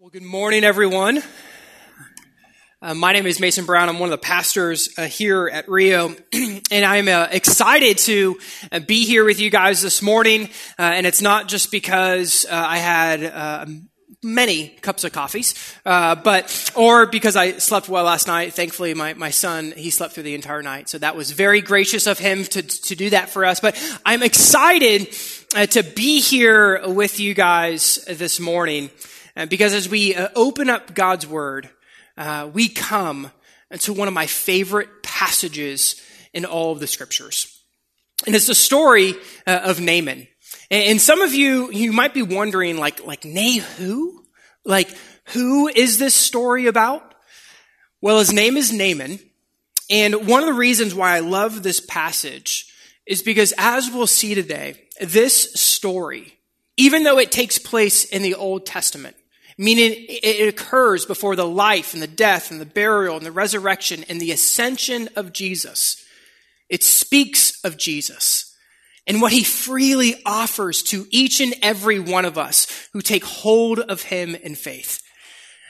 Well, good morning, everyone. Uh, my name is Mason Brown. I'm one of the pastors uh, here at Rio, and I'm uh, excited to uh, be here with you guys this morning. Uh, and it's not just because uh, I had many cups of coffees, but or because I slept well last night. Thankfully, my, my son he slept through the entire night, so that was very gracious of him to to do that for us. But I'm excited to be here with you guys this morning. Uh, because as we uh, open up God's Word, uh, we come to one of my favorite passages in all of the Scriptures. And it's the story uh, of Naaman. And some of you, you might be wondering, like, like, Nay who? Like, who is this story about? Well, his name is Naaman. And one of the reasons why I love this passage is because as we'll see today, this story, even though it takes place in the Old Testament, meaning it occurs before the life and the death and the burial and the resurrection and the ascension of Jesus. It speaks of Jesus and what he freely offers to each and every one of us who take hold of him in faith.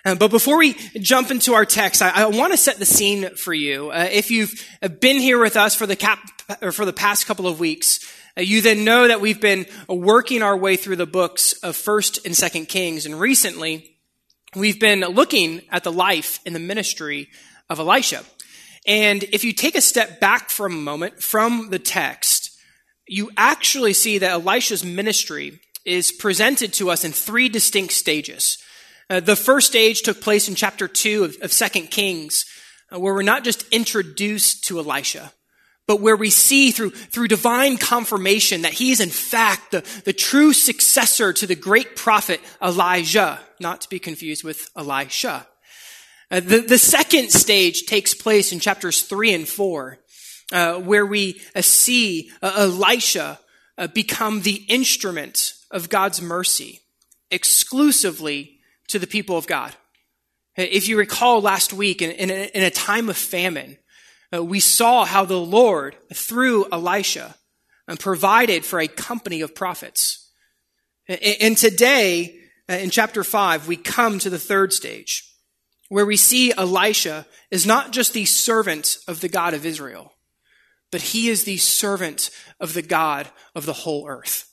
Um, but before we jump into our text, I, I want to set the scene for you. Uh, if you've been here with us for the cap, or for the past couple of weeks, uh, you then know that we've been working our way through the books of 1st and 2nd Kings, and recently we've been looking at the life and the ministry of Elisha. And if you take a step back for a moment from the text, you actually see that Elisha's ministry is presented to us in three distinct stages. Uh, the first stage took place in chapter 2 of, of 2 Kings, uh, where we're not just introduced to Elisha, but where we see through, through divine confirmation that he is in fact the, the true successor to the great prophet Elijah, not to be confused with Elisha. Uh, the, the second stage takes place in chapters 3 and 4, uh, where we uh, see uh, Elisha uh, become the instrument of God's mercy exclusively to the people of God. If you recall last week, in, in, a, in a time of famine, uh, we saw how the Lord, through Elisha, uh, provided for a company of prophets. And today, uh, in chapter 5, we come to the third stage, where we see Elisha is not just the servant of the God of Israel, but he is the servant of the God of the whole earth.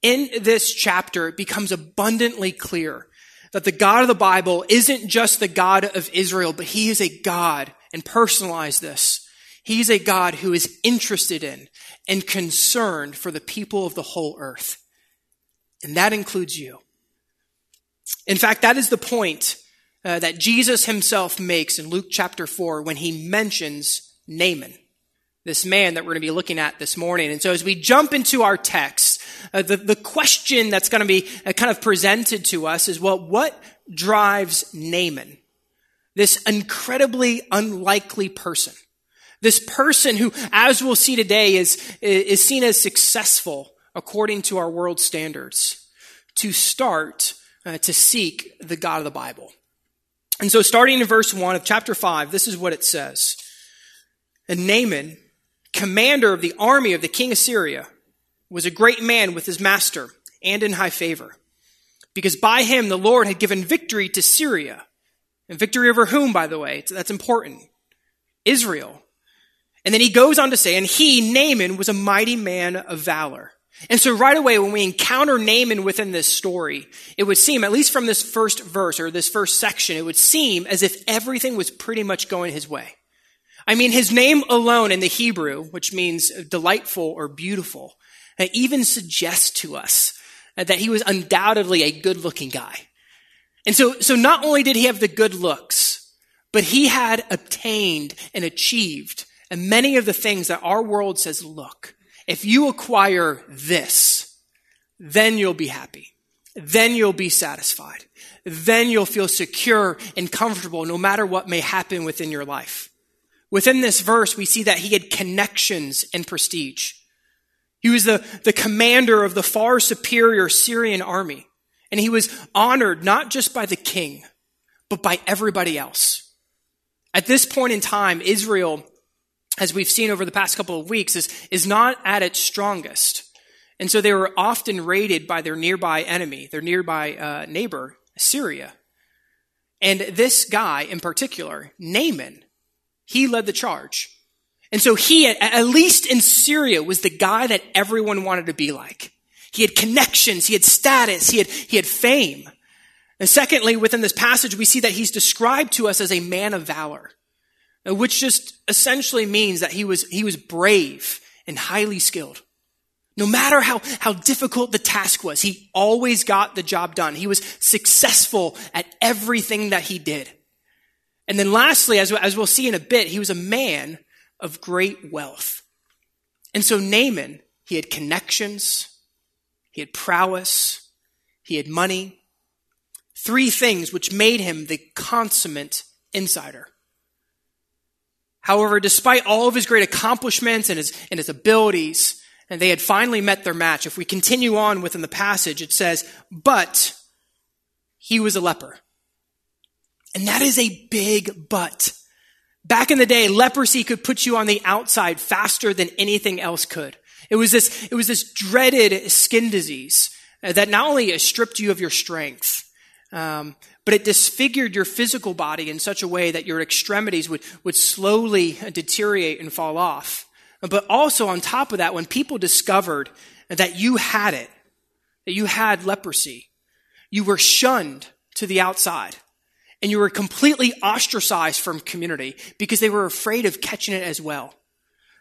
In this chapter, it becomes abundantly clear that the God of the Bible isn't just the God of Israel, but he is a God and personalize this. He's a God who is interested in and concerned for the people of the whole earth. And that includes you. In fact, that is the point uh, that Jesus himself makes in Luke chapter 4 when he mentions Naaman, this man that we're going to be looking at this morning. And so as we jump into our text, uh, the, the question that's going to be uh, kind of presented to us is, well, what drives Naaman? This incredibly unlikely person. This person who, as we'll see today, is, is seen as successful according to our world standards to start uh, to seek the God of the Bible. And so, starting in verse 1 of chapter 5, this is what it says. And Naaman, commander of the army of the king of Syria, was a great man with his master and in high favor, because by him the Lord had given victory to Syria and victory over whom, by the way? That's important. Israel. And then he goes on to say, and he, Naaman, was a mighty man of valor. And so right away, when we encounter Naaman within this story, it would seem, at least from this first verse or this first section, it would seem as if everything was pretty much going his way. I mean, his name alone in the Hebrew, which means delightful or beautiful, even suggests to us that he was undoubtedly a good looking guy. And so, so not only did he have the good looks, but he had obtained and achieved and many of the things that our world says, look, if you acquire this, then you'll be happy. Then you'll be satisfied. Then you'll feel secure and comfortable no matter what may happen within your life. Within this verse, we see that he had connections and prestige. He was the, the commander of the far superior Syrian army. And he was honored not just by the king, but by everybody else. At this point in time, Israel, as we've seen over the past couple of weeks, is, is not at its strongest. And so they were often raided by their nearby enemy, their nearby uh, neighbor, Syria. And this guy in particular, Naaman, he led the charge. And so he, at least in Syria, was the guy that everyone wanted to be like. He had connections, he had status, he had, he had fame. And secondly, within this passage, we see that he's described to us as a man of valor, which just essentially means that he was, he was brave and highly skilled. No matter how, how difficult the task was, he always got the job done. He was successful at everything that he did. And then lastly, as, as we'll see in a bit, he was a man of great wealth. And so Naaman, he had connections, he had prowess, he had money. Three things which made him the consummate insider. However, despite all of his great accomplishments and his, and his abilities, and they had finally met their match. If we continue on within the passage, it says, but he was a leper. And that is a big but. Back in the day, leprosy could put you on the outside faster than anything else could. It was this, it was this dreaded skin disease that not only stripped you of your strength, um, but it disfigured your physical body in such a way that your extremities would, would slowly deteriorate and fall off. But also on top of that, when people discovered that you had it, that you had leprosy, you were shunned to the outside and you were completely ostracized from community because they were afraid of catching it as well.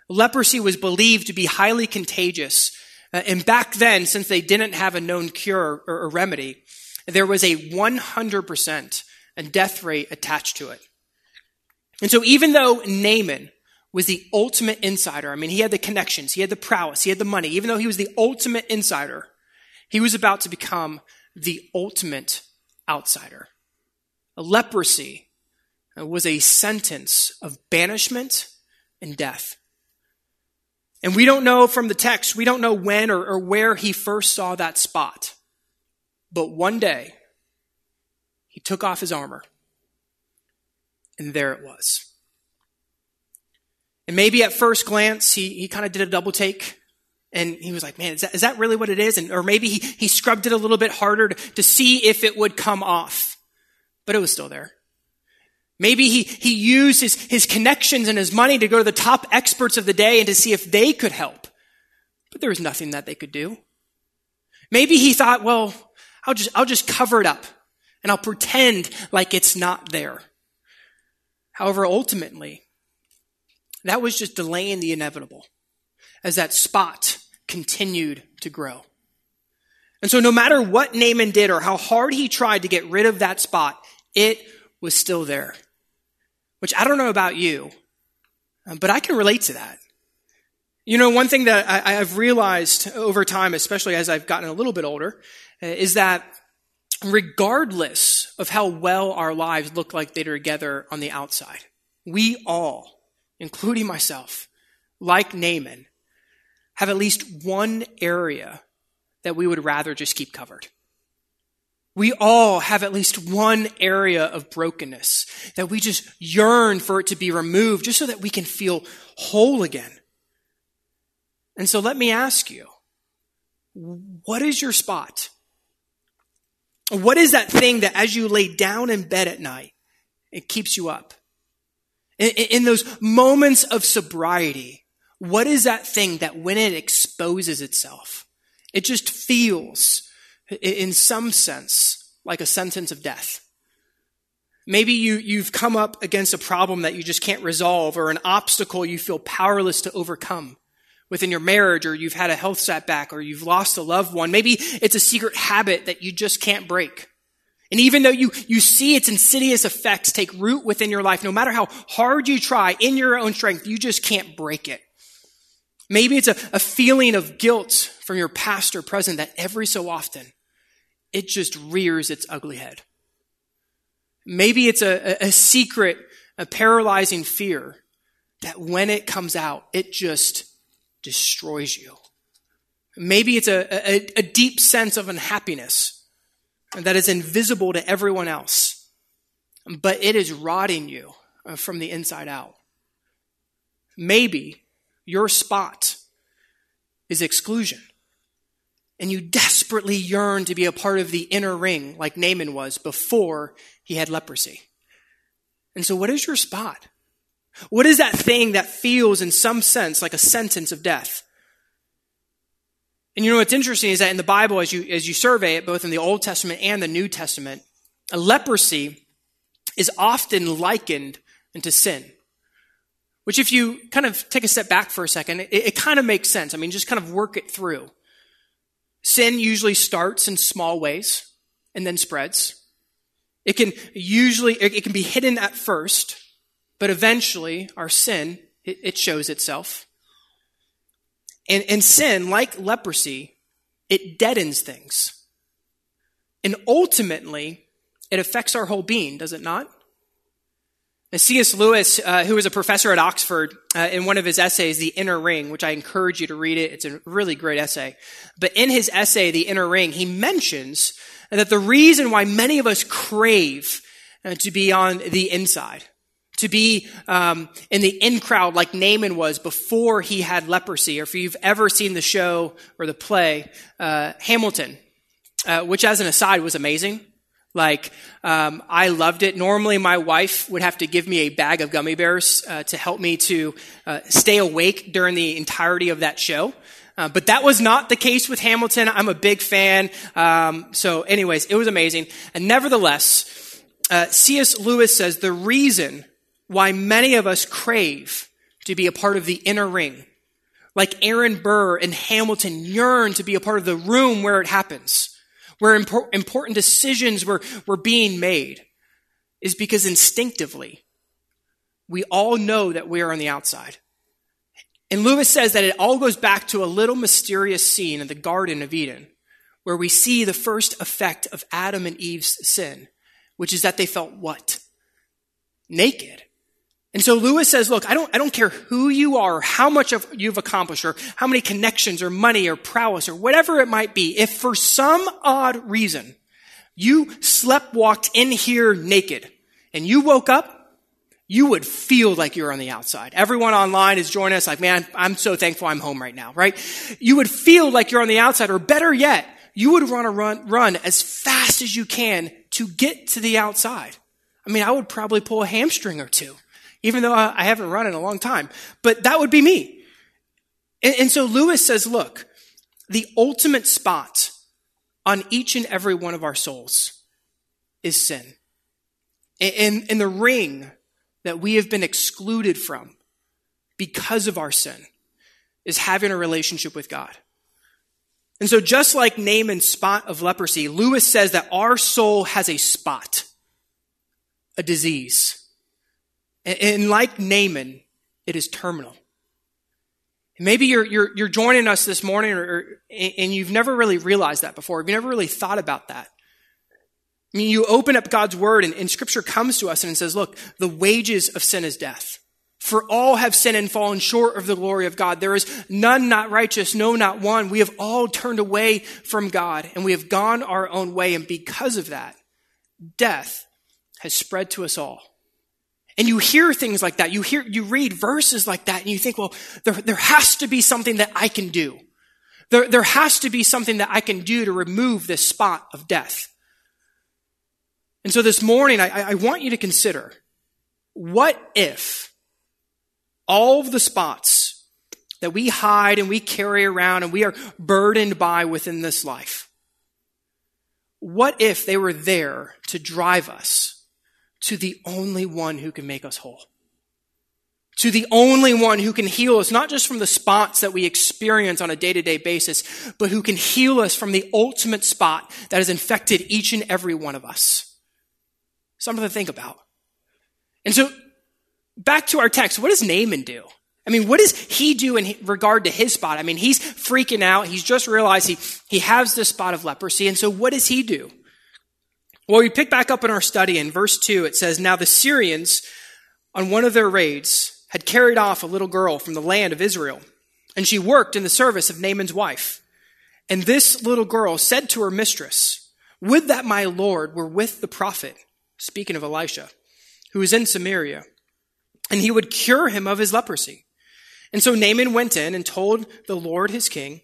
Leprosy was believed to be highly contagious. Uh, and back then, since they didn't have a known cure or, or remedy, there was a 100% death rate attached to it. And so even though Naaman was the ultimate insider. I mean, he had the connections, he had the prowess, he had the money. Even though he was the ultimate insider, he was about to become the ultimate outsider. A leprosy was a sentence of banishment and death. And we don't know from the text, we don't know when or, or where he first saw that spot. But one day, he took off his armor, and there it was. And maybe at first glance, he, he kind of did a double take. And he was like, man, is that, is that really what it is? And, or maybe he, he scrubbed it a little bit harder to, to see if it would come off. But it was still there. Maybe he, he used his, his connections and his money to go to the top experts of the day and to see if they could help. But there was nothing that they could do. Maybe he thought, well, I'll just, I'll just cover it up and I'll pretend like it's not there. However, ultimately, that was just delaying the inevitable as that spot continued to grow. And so no matter what Naaman did or how hard he tried to get rid of that spot, it was still there. Which I don't know about you, but I can relate to that. You know, one thing that I, have realized over time, especially as I've gotten a little bit older, uh, is that regardless of how well our lives look like they're together on the outside, we all including myself, like Naaman, have at least one area that we would rather just keep covered. We all have at least one area of brokenness that we just yearn for it to be removed just so that we can feel whole again. And so let me ask you, what is your spot? What is that thing that as you lay down in bed at night, it keeps you up? In, in those moments of sobriety, what is that thing that when it exposes itself, it just feels, in some sense, like a sentence of death? Maybe you, you've come up against a problem that you just can't resolve or an obstacle you feel powerless to overcome within your marriage or you've had a health setback or you've lost a loved one. Maybe it's a secret habit that you just can't break. And even though you, you see its insidious effects take root within your life, no matter how hard you try in your own strength, you just can't break it. Maybe it's a, a feeling of guilt from your past or present that every so often it just rears its ugly head. Maybe it's a, a, secret, a paralyzing fear that when it comes out, it just destroys you. Maybe it's a, a, a deep sense of unhappiness that is invisible to everyone else, but it is rotting you uh, from the inside out. Maybe your spot is exclusion. And you desperately yearn to be a part of the inner ring like Naaman was before he had leprosy. And so, what is your spot? What is that thing that feels, in some sense, like a sentence of death? And you know what's interesting is that in the Bible, as you, as you survey it, both in the Old Testament and the New Testament, a leprosy is often likened into sin. Which, if you kind of take a step back for a second, it, it kind of makes sense. I mean, just kind of work it through. Sin usually starts in small ways and then spreads. It can usually, it can be hidden at first, but eventually our sin, it, shows itself. And, and sin, like leprosy, it deadens things. And ultimately, it affects our whole being, does it not? C.S. Lewis, uh, who was a professor at Oxford, uh, in one of his essays, The Inner Ring, which I encourage you to read it, it's a really great essay. But in his essay, The Inner Ring, he mentions that the reason why many of us crave uh, to be on the inside, to be um, in the in crowd like Naaman was before he had leprosy, or if you've ever seen the show or the play, uh, Hamilton, uh, which as an aside was amazing. Like, um, I loved it. Normally, my wife would have to give me a bag of gummy bears uh, to help me to uh, stay awake during the entirety of that show. Uh, but that was not the case with Hamilton. I'm a big fan. Um, so, anyways, it was amazing. And nevertheless, uh, C.S. Lewis says the reason why many of us crave to be a part of the inner ring, like Aaron Burr and Hamilton yearn to be a part of the room where it happens, where impor- important decisions were, were being made, is because instinctively, we all know that we are on the outside. And Lewis says that it all goes back to a little mysterious scene in the Garden of Eden, where we see the first effect of Adam and Eve's sin, which is that they felt what? Naked. And so Lewis says, look, I don't, I don't care who you are, or how much of you've accomplished, or how many connections, or money, or prowess, or whatever it might be. If for some odd reason you slept walked in here naked, and you woke up, you would feel like you're on the outside. Everyone online is joining us like, man, I'm so thankful I'm home right now, right? You would feel like you're on the outside, or better yet, you would run a run, run as fast as you can to get to the outside. I mean, I would probably pull a hamstring or two even though I haven't run in a long time. But that would be me. And, and so Lewis says, look, the ultimate spot on each and every one of our souls is sin. And, and the ring that we have been excluded from because of our sin is having a relationship with God. And so just like Naaman's spot of leprosy, Lewis says that our soul has a spot, a disease. And like Naaman, it is terminal. Maybe you're, you're, you're joining us this morning or, and you've never really realized that before. You've never really thought about that. I mean, you open up God's word and, and scripture comes to us and it says, look, the wages of sin is death. For all have sinned and fallen short of the glory of God. There is none not righteous, no, not one. We have all turned away from God and we have gone our own way. And because of that, death has spread to us all. And you hear things like that. You hear, you read verses like that and you think, well, there, there has to be something that I can do. There, there has to be something that I can do to remove this spot of death. And so this morning, I, I want you to consider what if all of the spots that we hide and we carry around and we are burdened by within this life, what if they were there to drive us to the only one who can make us whole. To the only one who can heal us, not just from the spots that we experience on a day to day basis, but who can heal us from the ultimate spot that has infected each and every one of us. Something to think about. And so, back to our text, what does Naaman do? I mean, what does he do in regard to his spot? I mean, he's freaking out. He's just realized he, he has this spot of leprosy. And so what does he do? Well, we pick back up in our study in verse 2. It says, Now the Syrians, on one of their raids, had carried off a little girl from the land of Israel, and she worked in the service of Naaman's wife. And this little girl said to her mistress, Would that my Lord were with the prophet, speaking of Elisha, who is in Samaria, and he would cure him of his leprosy. And so Naaman went in and told the Lord his king,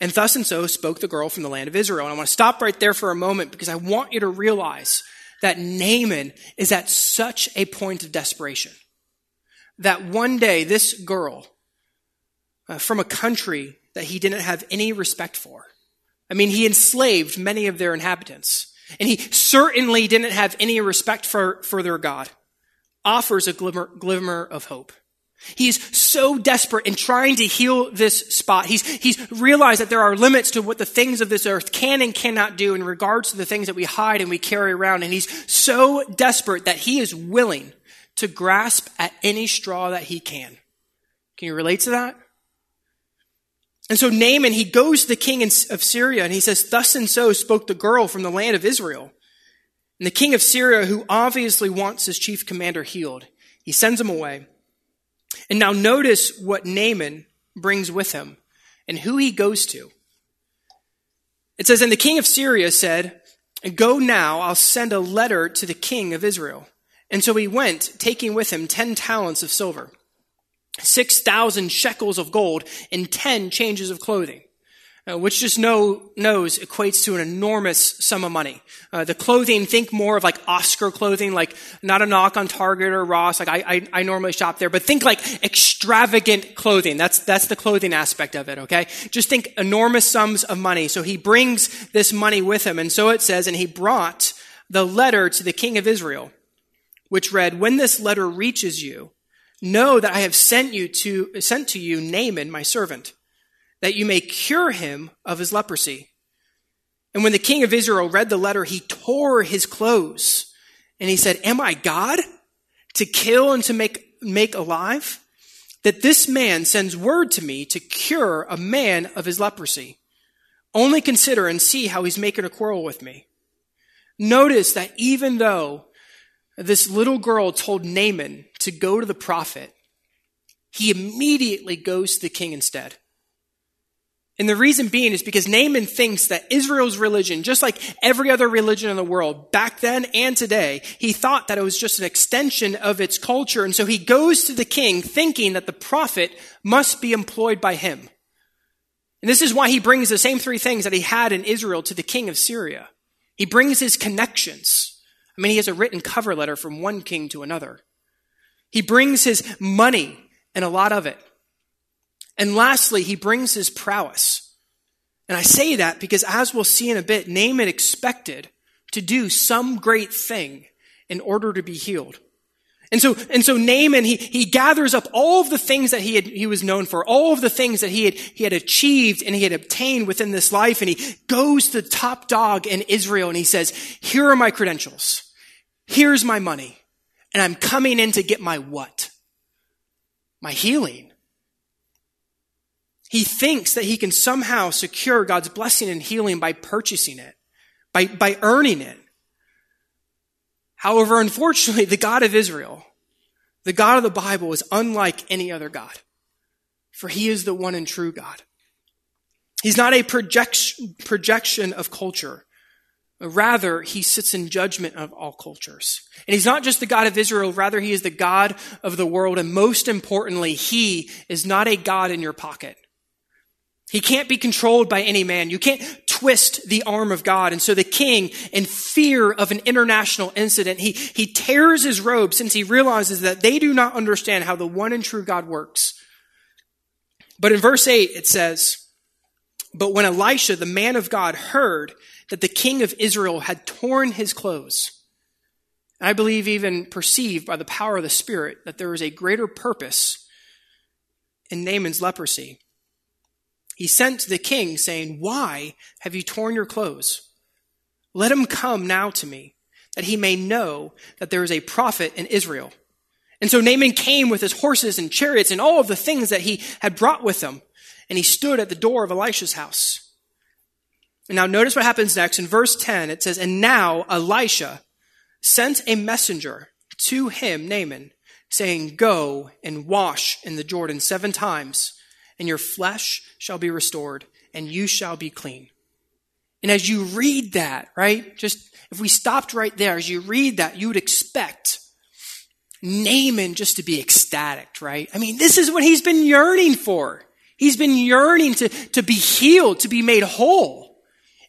And thus and so spoke the girl from the land of Israel. And I want to stop right there for a moment because I want you to realize that Naaman is at such a point of desperation that one day this girl uh, from a country that he didn't have any respect for, I mean, he enslaved many of their inhabitants, and he certainly didn't have any respect for, for their God, offers a glimmer, glimmer of hope. He's so desperate in trying to heal this spot. He's, he's realized that there are limits to what the things of this earth can and cannot do in regards to the things that we hide and we carry around. And he's so desperate that he is willing to grasp at any straw that he can. Can you relate to that? And so Naaman, he goes to the king of Syria and he says, Thus and so spoke the girl from the land of Israel. And the king of Syria, who obviously wants his chief commander healed, he sends him away. And now notice what Naaman brings with him and who he goes to. It says, And the king of Syria said, Go now, I'll send a letter to the king of Israel. And so he went, taking with him ten talents of silver, six thousand shekels of gold, and ten changes of clothing uh, which just know, knows equates to an enormous sum of money. Uh, the clothing, think more of like Oscar clothing, like not a knock on Target or Ross, like I, I, I normally shop there, but think like extravagant clothing. That's, that's the clothing aspect of it, okay? Just think enormous sums of money. So he brings this money with him. And so it says, and he brought the letter to the king of Israel, which read, When this letter reaches you, know that I have sent you to, sent to you Naaman, my servant that you may cure him of his leprosy. And when the king of Israel read the letter, he tore his clothes and he said, Am I God to kill and to make, make alive? That this man sends word to me to cure a man of his leprosy. Only consider and see how he's making a quarrel with me. Notice that even though this little girl told Naaman to go to the prophet, he immediately goes to the king instead. And the reason being is because Naaman thinks that Israel's religion, just like every other religion in the world, back then and today, he thought that it was just an extension of its culture. And so he goes to the king thinking that the prophet must be employed by him. And this is why he brings the same three things that he had in Israel to the king of Syria. He brings his connections. I mean, he has a written cover letter from one king to another. He brings his money and a lot of it. And lastly, he brings his prowess. And I say that because, as we'll see in a bit, Naaman expected to do some great thing in order to be healed. And so, and so Naaman, he, he gathers up all of the things that he had, he was known for, all of the things that he had, he had achieved and he had obtained within this life. And he goes to the top dog in Israel and he says, here are my credentials. Here's my money. And I'm coming in to get my what? My healing. He thinks that he can somehow secure God's blessing and healing by purchasing it, by, by earning it. However, unfortunately, the God of Israel, the God of the Bible, is unlike any other God, for he is the one and true God. He's not a projection, projection of culture. Rather, he sits in judgment of all cultures. And he's not just the God of Israel, rather, he is the God of the world. And most importantly, he is not a God in your pocket. He can't be controlled by any man. You can't twist the arm of God. And so the king, in fear of an international incident, he, he tears his robe since he realizes that they do not understand how the one and true God works. But in verse 8, it says, But when Elisha, the man of God, heard that the king of Israel had torn his clothes, I believe even perceived by the power of the Spirit that there was a greater purpose in Naaman's leprosy he sent to the king, saying, Why have you torn your clothes? Let him come now to me, that he may know that there is a prophet in Israel. And so Naaman came with his horses and chariots and all of the things that he had brought with him, and he stood at the door of Elisha's house. And now notice what happens next. In verse 10, it says, And now Elisha sent a messenger to him, Naaman, saying, Go and wash in the Jordan seven times and your flesh shall be restored, and you shall be clean. And as you read that, right, just if we stopped right there, as you read that, you would expect Naaman just to be ecstatic, right? I mean, this is what he's been yearning for. He's been yearning to, to be healed, to be made whole.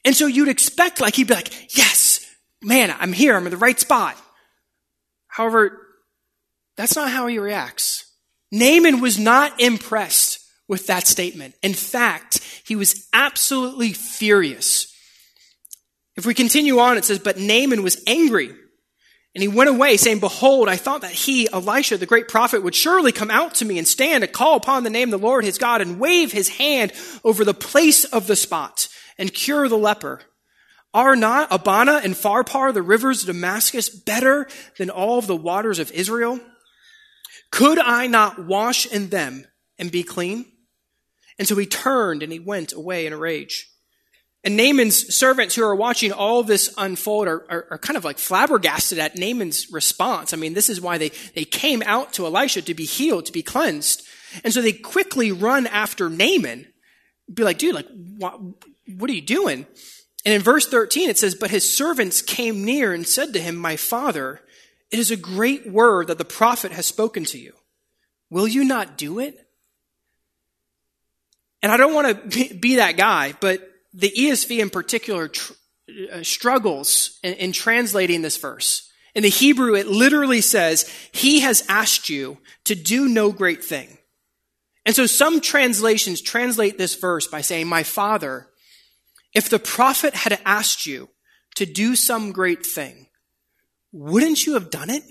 And so you'd expect like he'd be like, yes, man, I'm here. I'm in the right spot. However, that's not how he reacts. Naaman was not impressed with that statement. In fact, he was absolutely furious. If we continue on, it says, But Naaman was angry. And he went away, saying, Behold, I thought that he, Elisha, the great prophet, would surely come out to me and stand and call upon the name of the Lord his God and wave his hand over the place of the spot and cure the leper. Are not Abana and Pharpar, the rivers of Damascus, better than all of the waters of Israel? Could I not wash in them and be clean? And so he turned and he went away in a rage. And Naaman's servants who are watching all this unfold are, are, are, kind of like flabbergasted at Naaman's response. I mean, this is why they, they came out to Elisha to be healed, to be cleansed. And so they quickly run after Naaman, be like, dude, like, what, what are you doing? And in verse 13, it says, But his servants came near and said to him, My father, it is a great word that the prophet has spoken to you. Will you not do it? And I don't want to be that guy, but the ESV in particular tr- uh, struggles in, in translating this verse. In the Hebrew, it literally says, He has asked you to do no great thing. And so some translations translate this verse by saying, My father, if the prophet had asked you to do some great thing, wouldn't you have done it?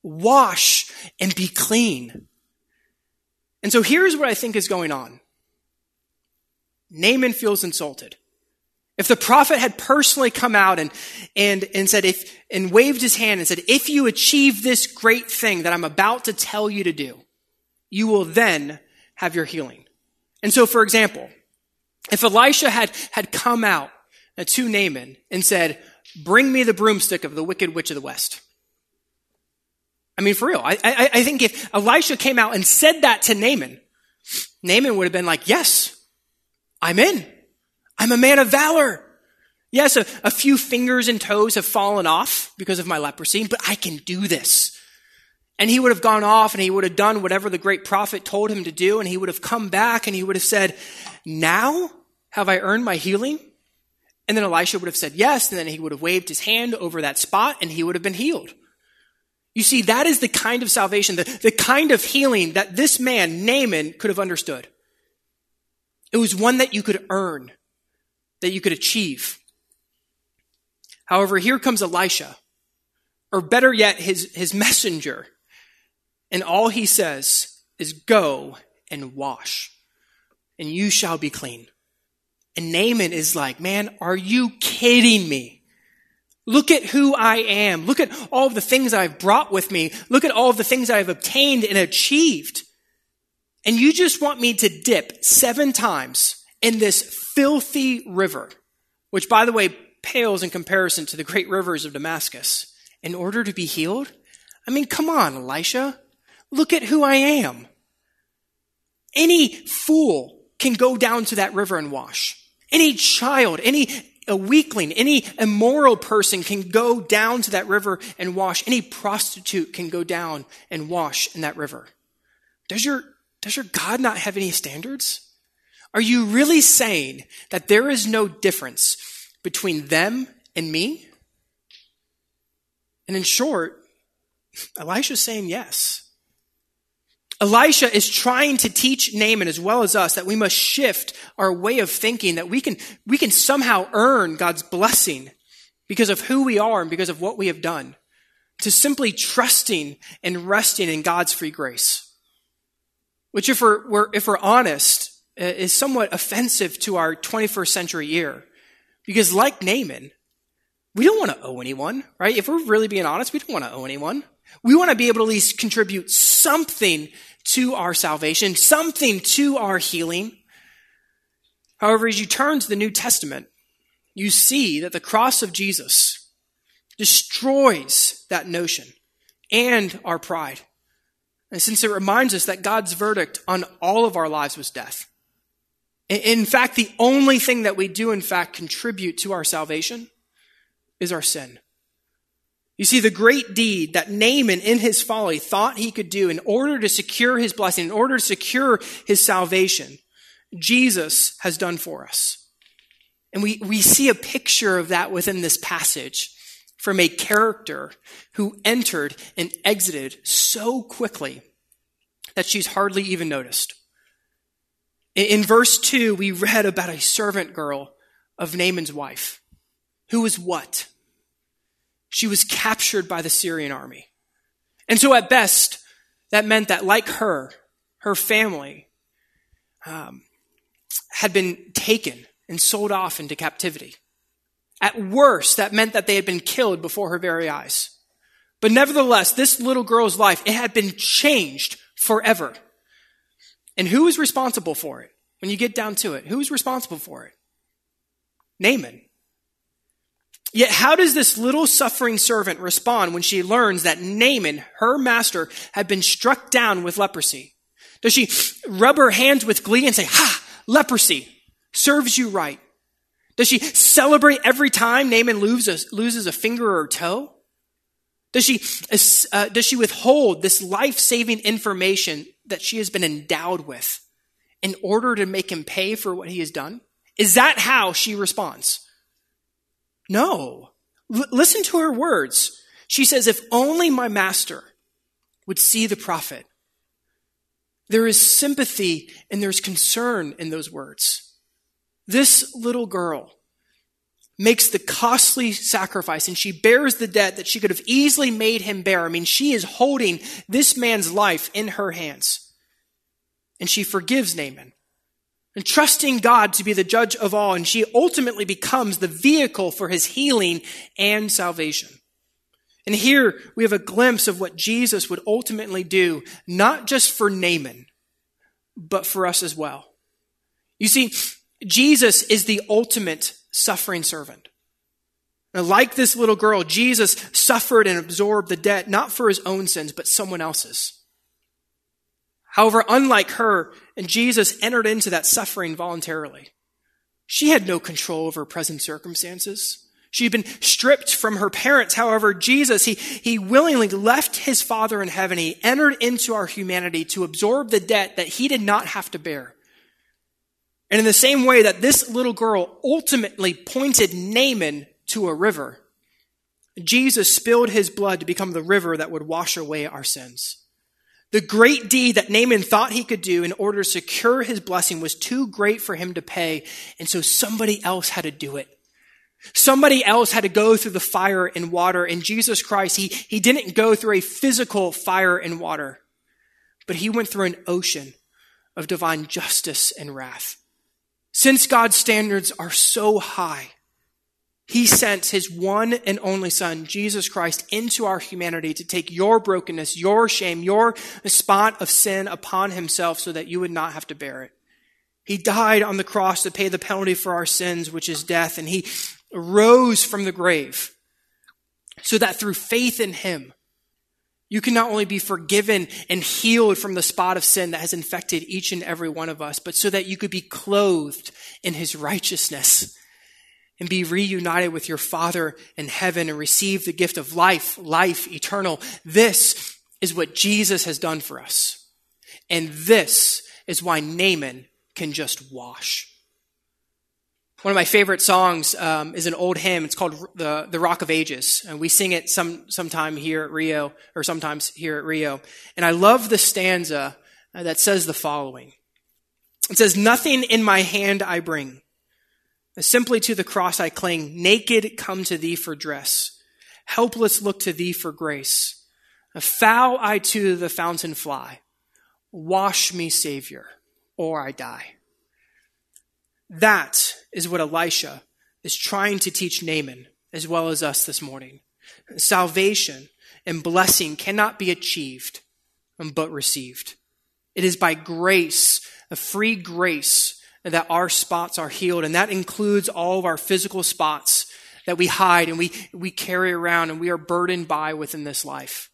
Wash and be clean. And so here's what I think is going on. Naaman feels insulted. If the prophet had personally come out and, and, and said, if, and waved his hand and said, if you achieve this great thing that I'm about to tell you to do, you will then have your healing. And so, for example, if Elisha had, had come out to Naaman and said, bring me the broomstick of the wicked witch of the west. I mean, for real, I, I, I think if Elisha came out and said that to Naaman, Naaman would have been like, yes, I'm in. I'm a man of valor. Yes, a, a, few fingers and toes have fallen off because of my leprosy, but I can do this. And he would have gone off and he would have done whatever the great prophet told him to do, and he would have come back and he would have said, Now have I earned my healing? And then Elisha would have said yes, and then he would have waved his hand over that spot and he would have been healed. You see, that is the kind of salvation, the, the kind of healing that this man, Naaman, could have understood. It was one that you could earn, that you could achieve. However, here comes Elisha, or better yet, his, his messenger. And all he says is, Go and wash, and you shall be clean. And Naaman is like, Man, are you kidding me? Look at who I am. Look at all of the things I've brought with me. Look at all of the things I've obtained and achieved. And you just want me to dip seven times in this filthy river, which, by the way, pales in comparison to the great rivers of Damascus, in order to be healed? I mean, come on, Elisha. Look at who I am. Any fool can go down to that river and wash. Any child, any a weakling, any immoral person can go down to that river and wash. Any prostitute can go down and wash in that river. Does your does your God not have any standards? Are you really saying that there is no difference between them and me? And in short, Elisha's saying yes. Elisha is trying to teach Naaman as well as us that we must shift our way of thinking, that we can, we can somehow earn God's blessing because of who we are and because of what we have done, to simply trusting and resting in God's free grace which if we're, we're, if we're honest, uh, is somewhat offensive to our 21st century ear. Because like Naaman, we don't want to owe anyone, right? If we're really being honest, we don't want to owe anyone. We want to be able to at least contribute something to our salvation, something to our healing. However, as you turn to the New Testament, you see that the cross of Jesus destroys that notion and our pride. And since it reminds us that God's verdict on all of our lives was death. In fact, the only thing that we do, in fact, contribute to our salvation is our sin. You see, the great deed that Naaman in his folly thought he could do in order to secure his blessing, in order to secure his salvation, Jesus has done for us. And we, we see a picture of that within this passage from a character who entered and exited so quickly that she's hardly even noticed. In, verse 2, we read about a servant girl of Naaman's wife who was what? She was captured by the Syrian army. And so, at best, that meant that, like her, her family um, had been taken and sold off into captivity. At worst, that meant that they had been killed before her very eyes. But nevertheless, this little girl's life, it had been changed forever. And who is responsible for it? When you get down to it, who is responsible for it? Naaman. Yet, how does this little suffering servant respond when she learns that Naaman, her master, had been struck down with leprosy? Does she rub her hands with glee and say, Ha, leprosy serves you right? Does she celebrate every time Naaman loses a, loses a finger or toe? Does she, uh, does she withhold this life saving information that she has been endowed with in order to make him pay for what he has done? Is that how she responds? No. L- listen to her words. She says, If only my master would see the prophet. There is sympathy and there's concern in those words. This little girl makes the costly sacrifice and she bears the debt that she could have easily made him bear. I mean, she is holding this man's life in her hands. And she forgives Naaman and trusting God to be the judge of all, and she ultimately becomes the vehicle for his healing and salvation. And here we have a glimpse of what Jesus would ultimately do, not just for Naaman, but for us as well. You see, Jesus is the ultimate suffering servant. Now, like this little girl, Jesus suffered and absorbed the debt, not for his own sins, but someone else's. However, unlike her, and Jesus entered into that suffering voluntarily. She had no control over present circumstances. She had been stripped from her parents. However, Jesus, he, he willingly left his Father in heaven. He entered into our humanity to absorb the debt that he did not have to bear. And in the same way that this little girl ultimately pointed Naaman to a river, Jesus spilled his blood to become the river that would wash away our sins. The great deed that Naaman thought he could do in order to secure his blessing was too great for him to pay, and so somebody else had to do it. Somebody else had to go through the fire and water, and Jesus Christ, he, he didn't go through a physical fire and water, but he went through an ocean of divine justice and wrath. Since God's standards are so high, he sent his one and only son, Jesus Christ, into our humanity to take your brokenness, your shame, your spot of sin upon himself so that you would not have to bear it. He died on the cross to pay the penalty for our sins, which is death, and he rose from the grave so that through faith in him, you can not only be forgiven and healed from the spot of sin that has infected each and every one of us, but so that you could be clothed in his righteousness and be reunited with your Father in heaven and receive the gift of life, life eternal. This is what Jesus has done for us. And this is why Naaman can just wash. One of my favorite songs um, is an old hymn. It's called the, the Rock of Ages. And we sing it some, sometime here at Rio, or sometimes here at Rio. And I love the stanza uh, that says the following. It says, Nothing in my hand I bring Simply to the cross I cling, naked come to thee for dress, helpless look to thee for grace. A foul I to the fountain fly, wash me, Savior, or I die. That is what Elisha is trying to teach Naaman as well as us this morning. Salvation and blessing cannot be achieved um, but received. It is by grace, a free grace, that our spots are healed. And that includes all of our physical spots that we hide and we, we carry around and we are burdened by within this life.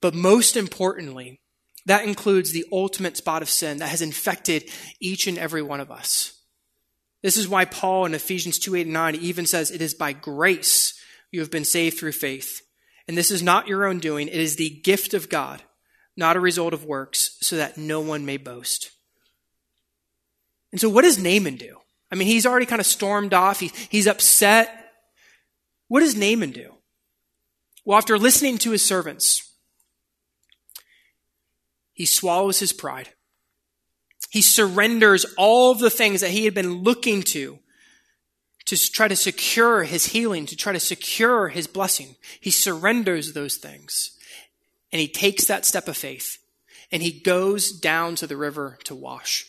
But most importantly, that includes the ultimate spot of sin that has infected each and every one of us. This is why Paul in Ephesians 2 8 and 9 even says, It is by grace you have been saved through faith. And this is not your own doing, it is the gift of God, not a result of works, so that no one may boast. And so, what does Naaman do? I mean, he's already kind of stormed off, he, he's upset. What does Naaman do? Well, after listening to his servants, he swallows his pride. He surrenders all of the things that he had been looking to to try to secure his healing, to try to secure his blessing. He surrenders those things and he takes that step of faith and he goes down to the river to wash.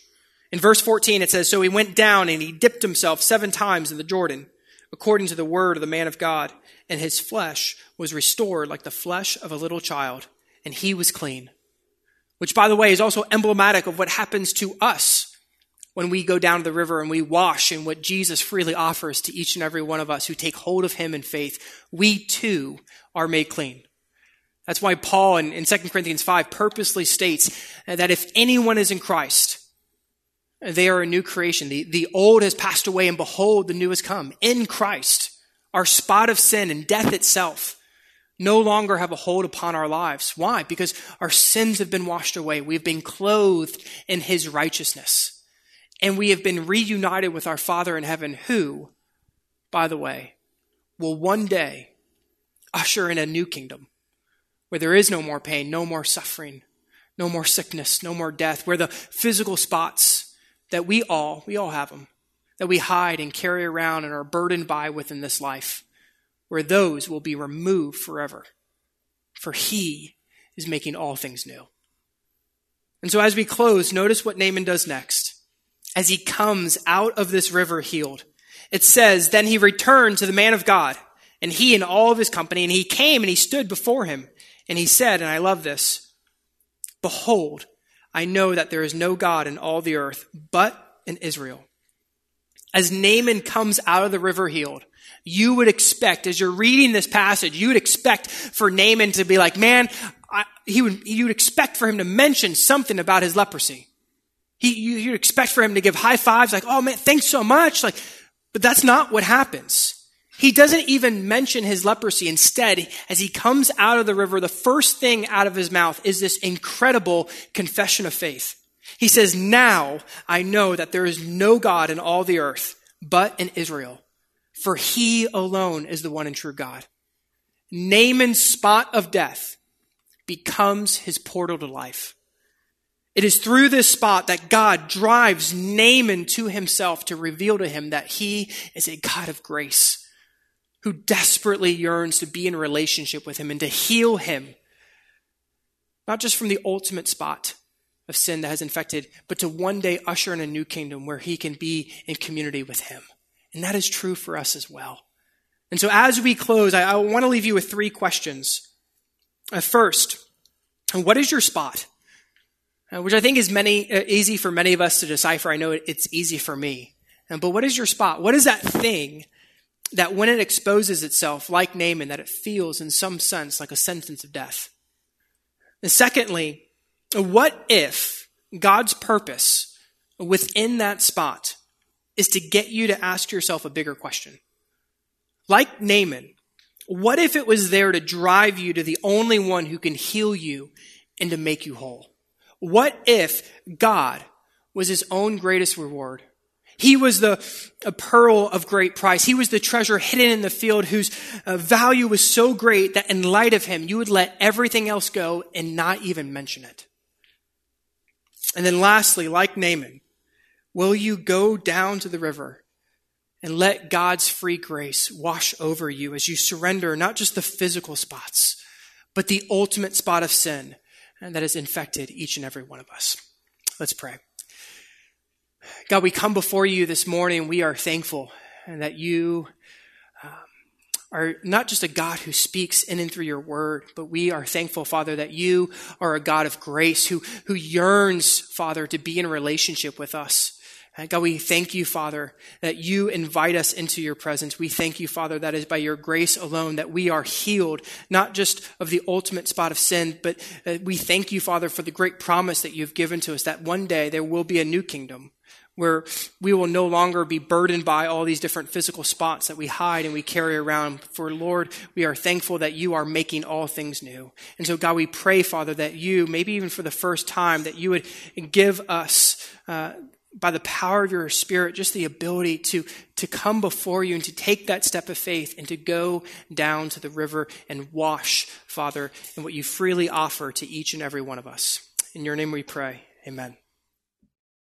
In verse 14, it says, So he went down and he dipped himself seven times in the Jordan, according to the word of the man of God, and his flesh was restored like the flesh of a little child, and he was clean. Which, by the way, is also emblematic of what happens to us when we go down to the river and we wash in what Jesus freely offers to each and every one of us who take hold of him in faith, we too are made clean. That's why Paul in, in 2 Corinthians 5 purposely states that if anyone is in Christ, they are a new creation. The, the old has passed away and behold, the new has come. In Christ, our spot of sin and death itself no longer have a hold upon our lives. Why? Because our sins have been washed away. We've been clothed in his righteousness and we have been reunited with our Father in heaven, who, by the way, will one day usher in a new kingdom where there is no more pain, no more suffering, no more sickness, no more death, where the physical spots that we all, we all have them, that we hide and carry around and are burdened by within this life, where those will be removed forever. For he is making all things new. And so as we close, notice what Naaman does next as he comes out of this river healed. It says, Then he returned to the man of God, and he and all of his company, and he came and he stood before him. And he said, and I love this, Behold, I know that there is no God in all the earth but in Israel. As Naaman comes out of the river healed, you would expect, as you're reading this passage, you would expect for Naaman to be like, man, I, he would, you would expect for him to mention something about his leprosy. He, you, you'd expect for him to give high fives, like, oh man, thanks so much. Like, but that's not what happens. He doesn't even mention his leprosy. Instead, as he comes out of the river, the first thing out of his mouth is this incredible confession of faith. He says, Now I know that there is no God in all the earth but in Israel, for he alone is the one and true God. Naaman's spot of death becomes his portal to life. It is through this spot that God drives Naaman to himself to reveal to him that he is a God of grace who desperately yearns to be in relationship with him and to heal him, not just from the ultimate spot of sin that has infected, but to one day usher in a new kingdom where he can be in community with him. And that is true for us as well. And so as we close, I, I want to leave you with three questions. Uh, first, what is your spot? uh, which I think is many, uh, easy for many of us to decipher. I know it, it's easy for me. Um, but what is your spot? What is that thing that when it exposes itself, like Naaman, that it feels in some sense like a sentence of death? And secondly, what if God's purpose within that spot is to get you to ask yourself a bigger question? Like Naaman, what if it was there to drive you to the only one who can heal you and to make you whole? What if God was his own greatest reward? He was the pearl of great price. He was the treasure hidden in the field whose uh, value was so great that in light of him, you would let everything else go and not even mention it. And then lastly, like Naaman, will you go down to the river and let God's free grace wash over you as you surrender not just the physical spots, but the ultimate spot of sin that has infected each and every one of us. Let's pray. God, we come before you this morning. We are thankful that you um, are not just a God who speaks in and through your word, but we are thankful, Father, that you are a God of grace who, who yearns, Father, to be in relationship with us. God, we thank you, Father, that you invite us into your presence. We thank you, Father, that is by your grace alone that we are healed, not just of the ultimate spot of sin, but uh, we thank you, Father, for the great promise that you've given to us that one day there will be a new kingdom where we will no longer be burdened by all these different physical spots that we hide and we carry around. For Lord, we are thankful that you are making all things new. And so, God, we pray, Father, that you, maybe even for the first time, that you would give us. Uh, by the power of your spirit, just the ability to, to come before you and to take that step of faith and to go down to the river and wash, Father, in what you freely offer to each and every one of us. In your name we pray. Amen.